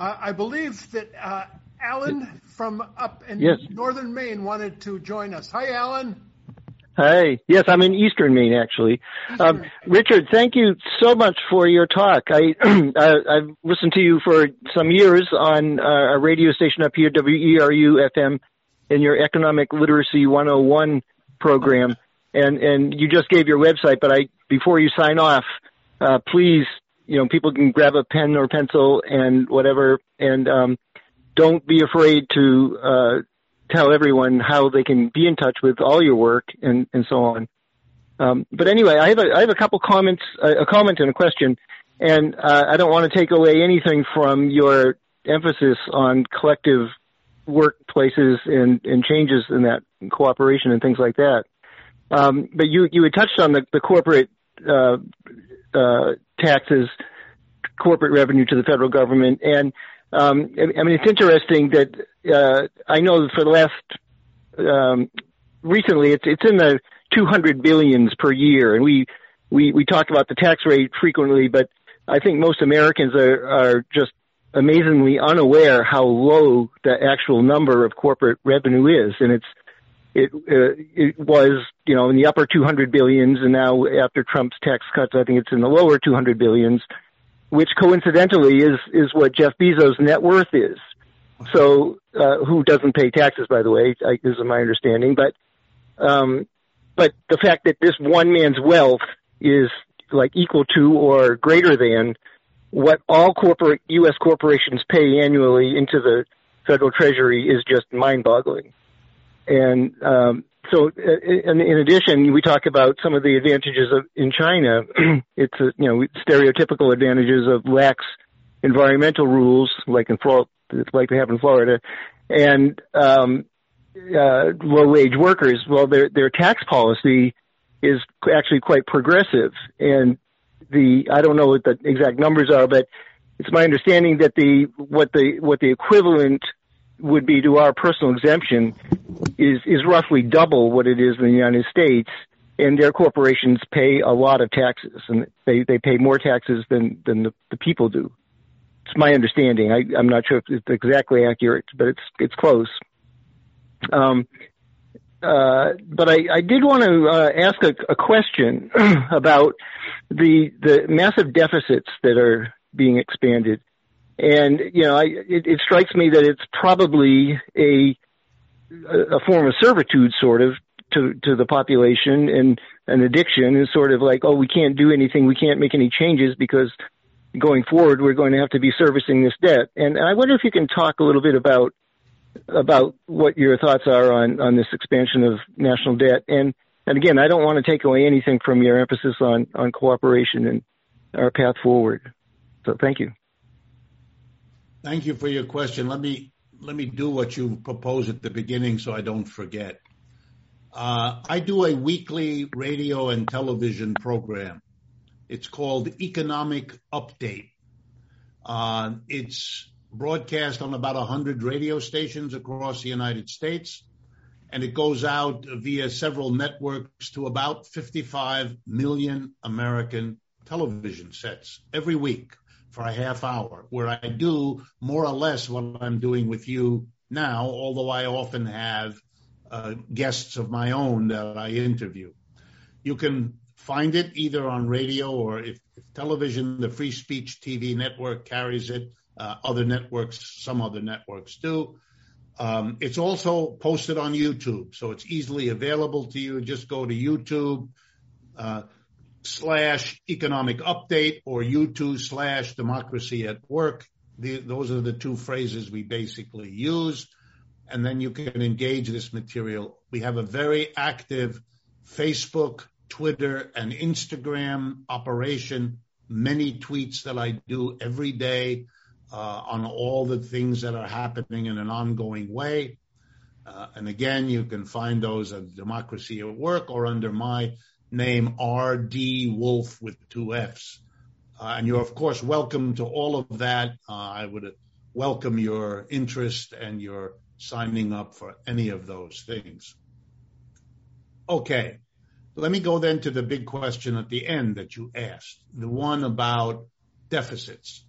Uh, I believe that uh, Alan from up in Yes. northern Maine wanted to join us. Hi, Alan. Hi. Yes, I'm in Eastern Maine, actually. Um, Richard, thank you so much for your talk. I, I I've listened to you for some years on uh, a radio station up here, WERU FM, in your Economic Literacy 101 program, and and you just gave your website. But I before you sign off, uh, please, you know, people can grab a pen or pencil and whatever, and um, don't be afraid to uh, tell everyone how they can be in touch with all your work and, and so on. Um, but anyway, I have a, I have a couple comments, a, a comment and a question, and uh, I don't want to take away anything from your emphasis on collective workplaces and, and changes in that cooperation and things like that. Um, but you, you had touched on the, the corporate uh, uh, taxes, corporate revenue to the federal government, and um, I mean it's interesting that uh, I know that for the last um, recently it's it's in the 200 billions per year, and we we we talk about the tax rate frequently, but I think most Americans are are just amazingly unaware how low the actual number of corporate revenue is, and it's it uh, it was you know in the upper 200 billions, and now after Trump's tax cuts, I think it's in the lower 200 billions, which coincidentally is is what Jeff Bezos' net worth is. So uh, who doesn't pay taxes, by the way, I, is my understanding. But um, but the fact that this one man's wealth is like equal to or greater than what all corporate U.S. corporations pay annually into the federal treasury is just mind-boggling. And um, so, uh, in, in addition, we talk about some of the advantages of in China. it's a, you know stereotypical advantages of lax environmental rules, like in like they have in Florida, and um, uh, low-wage workers. Well, their their tax policy is actually quite progressive, and the I don't know what the exact numbers are, but it's my understanding that the what the what the equivalent would be to our personal exemption is is roughly double what it is in the United States, and their corporations pay a lot of taxes, and they they pay more taxes than than the, the people do. It's my understanding. I, I'm not sure if it's exactly accurate, but it's it's close. Um, uh, but I, I did want to uh, ask a, a question about the the massive deficits that are being expanded, and you know, I, it, it strikes me that it's probably a a form of servitude, sort of, to to the population, and an addiction is sort of like, oh, we can't do anything, we can't make any changes because going forward we're going to have to be servicing this debt. And I wonder if you can talk a little bit about about what your thoughts are on on this expansion of national debt. And and again, I don't want to take away anything from your emphasis on on cooperation and our path forward. So thank you. Thank you for your question. Let me let me do what you proposed at the beginning so I don't forget. Uh, I do a weekly radio and television program. It's called Economic Update. Uh, it's broadcast on about 100 radio stations across the United States, and it goes out via several networks to about 55 million American television sets every week for a half hour, where I do more or less what I'm doing with you now, although I often have uh, guests of my own that I interview. You can find it either on radio or if, if television, the Free Speech TV network carries it. Uh, other networks, some other networks do. Um, it's also posted on YouTube, so it's easily available to you. Just go to YouTube uh, slash economic update or YouTube slash democracy at work. The, those are the two phrases we basically use. And then you can engage this material. We have a very active Facebook, Twitter, and Instagram operation. Many tweets that I do every day uh, on all the things that are happening in an ongoing way. Uh, and again, you can find those at Democracy at Work or under my name, R.D. Wolff with two F's. Uh, and you're, of course, welcome to all of that. Uh, I would welcome your interest and your signing up for any of those things. Okay. Let me go then to the big question at the end that you asked, the one about deficits.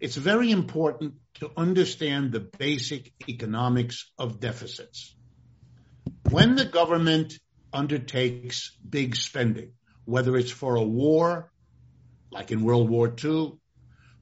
It's very important to understand the basic economics of deficits. When the government undertakes big spending, whether it's for a war, like in World War II,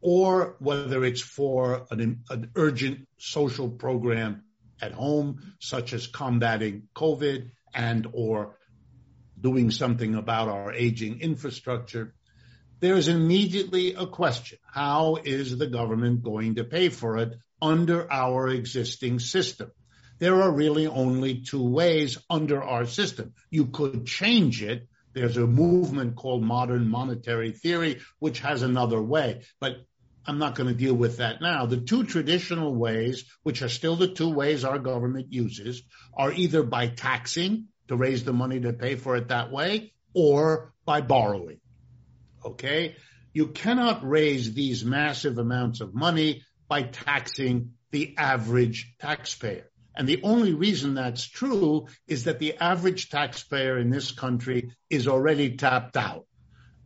or whether it's for an, an urgent social program at home, such as combating COVID and or doing something about our aging infrastructure, there is immediately a question. How is the government going to pay for it under our existing system? There are really only two ways under our system. You could change it. There's a movement called modern monetary theory, which has another way, but I'm not going to deal with that now. The two traditional ways, which are still the two ways our government uses, are either by taxing to raise the money to pay for it that way or by borrowing. Okay. You cannot raise these massive amounts of money by taxing the average taxpayer. And the only reason that's true is that the average taxpayer in this country is already tapped out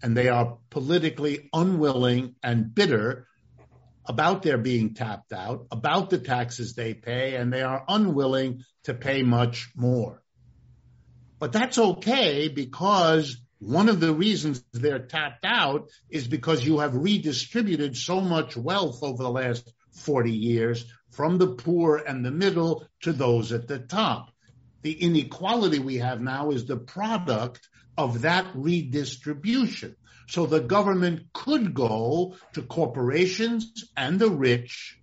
and they are politically unwilling and bitter about their being tapped out, about the taxes they pay, and they are unwilling to pay much more. But that's okay because one of the reasons they're tapped out is because you have redistributed so much wealth over the last 40 years from the poor and the middle to those at the top. The inequality we have now is the product of that redistribution. So the government could go to corporations and the rich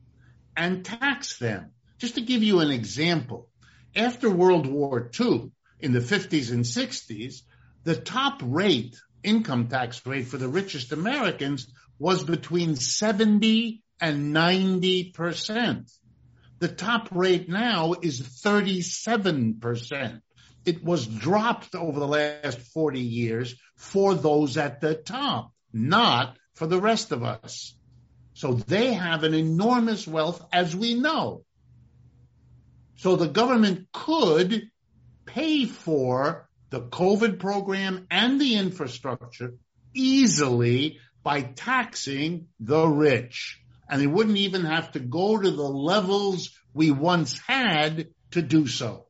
and tax them. Just to give you an example, after World War II, in the 50s and 60s, the top rate, income tax rate for the richest Americans was between 70 and 90 percent. The top rate now is 37 percent. It was dropped over the last 40 years for those at the top, not for the rest of us. So they have an enormous wealth, as we know. So the government could pay for the COVID program and the infrastructure easily by taxing the rich. And they wouldn't even have to go to the levels we once had to do so.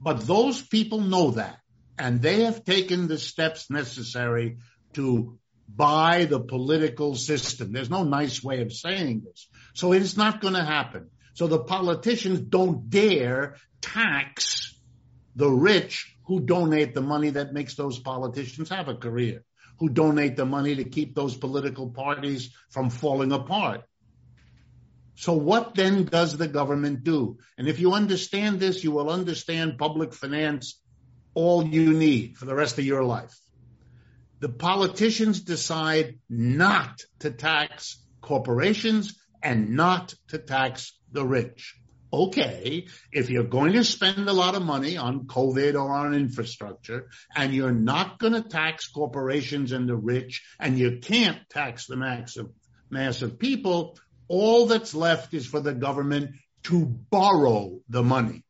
But those people know that and they have taken the steps necessary to buy the political system. There's no nice way of saying this. So it is not going to happen. So the politicians don't dare tax the rich who donate the money that makes those politicians have a career, who donate the money to keep those political parties from falling apart. So what then does the government do? And if you understand this, you will understand public finance all you need for the rest of your life. The politicians decide not to tax corporations and not to tax the rich. Okay, if you're going to spend a lot of money on COVID or on infrastructure and you're not going to tax corporations and the rich and you can't tax the mass of, people, all that's left is for the government to borrow the money.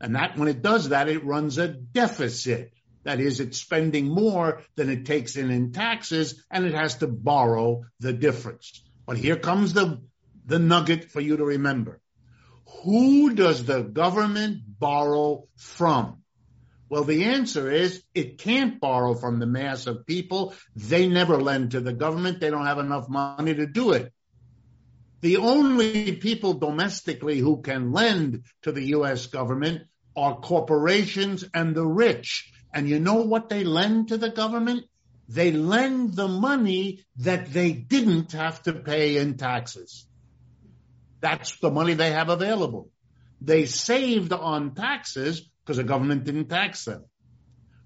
And that when it does that, it runs a deficit. That is, it's spending more than it takes in in taxes and it has to borrow the difference. But here comes the, the nugget for you to remember. Who does the government borrow from? Well, the answer is it can't borrow from the mass of people. They never lend to the government. They don't have enough money to do it. The only people domestically who can lend to the U.S. government are corporations and the rich. And you know what they lend to the government? They lend the money that they didn't have to pay in taxes. That's the money they have available. They saved on taxes because the government didn't tax them.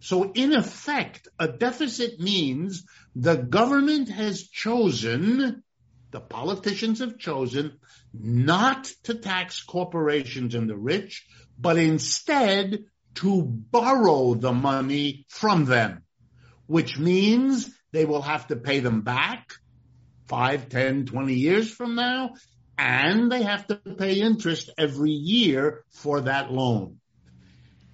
So in effect, a deficit means the government has chosen the politicians have chosen not to tax corporations and the rich, but instead to borrow the money from them, which means they will have to pay them back five, ten, twenty years from now, and they have to pay interest every year for that loan.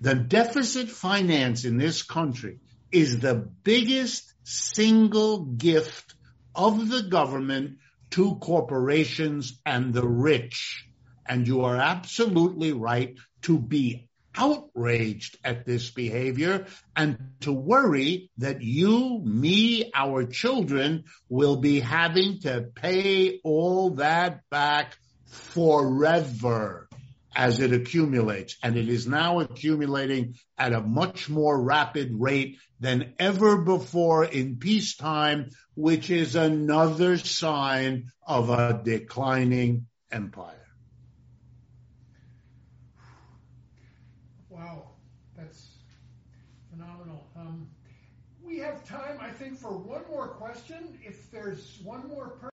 The deficit finance in this country is the biggest single gift of the government to corporations and the rich. And you are absolutely right to be outraged at this behavior and to worry that you, me, our children will be having to pay all that back forever as it accumulates. And it is now accumulating at a much more rapid rate than ever before in peacetime, which is another sign of a declining empire. Wow, that's phenomenal. Um, we have time, I think, for one more question. If there's one more person.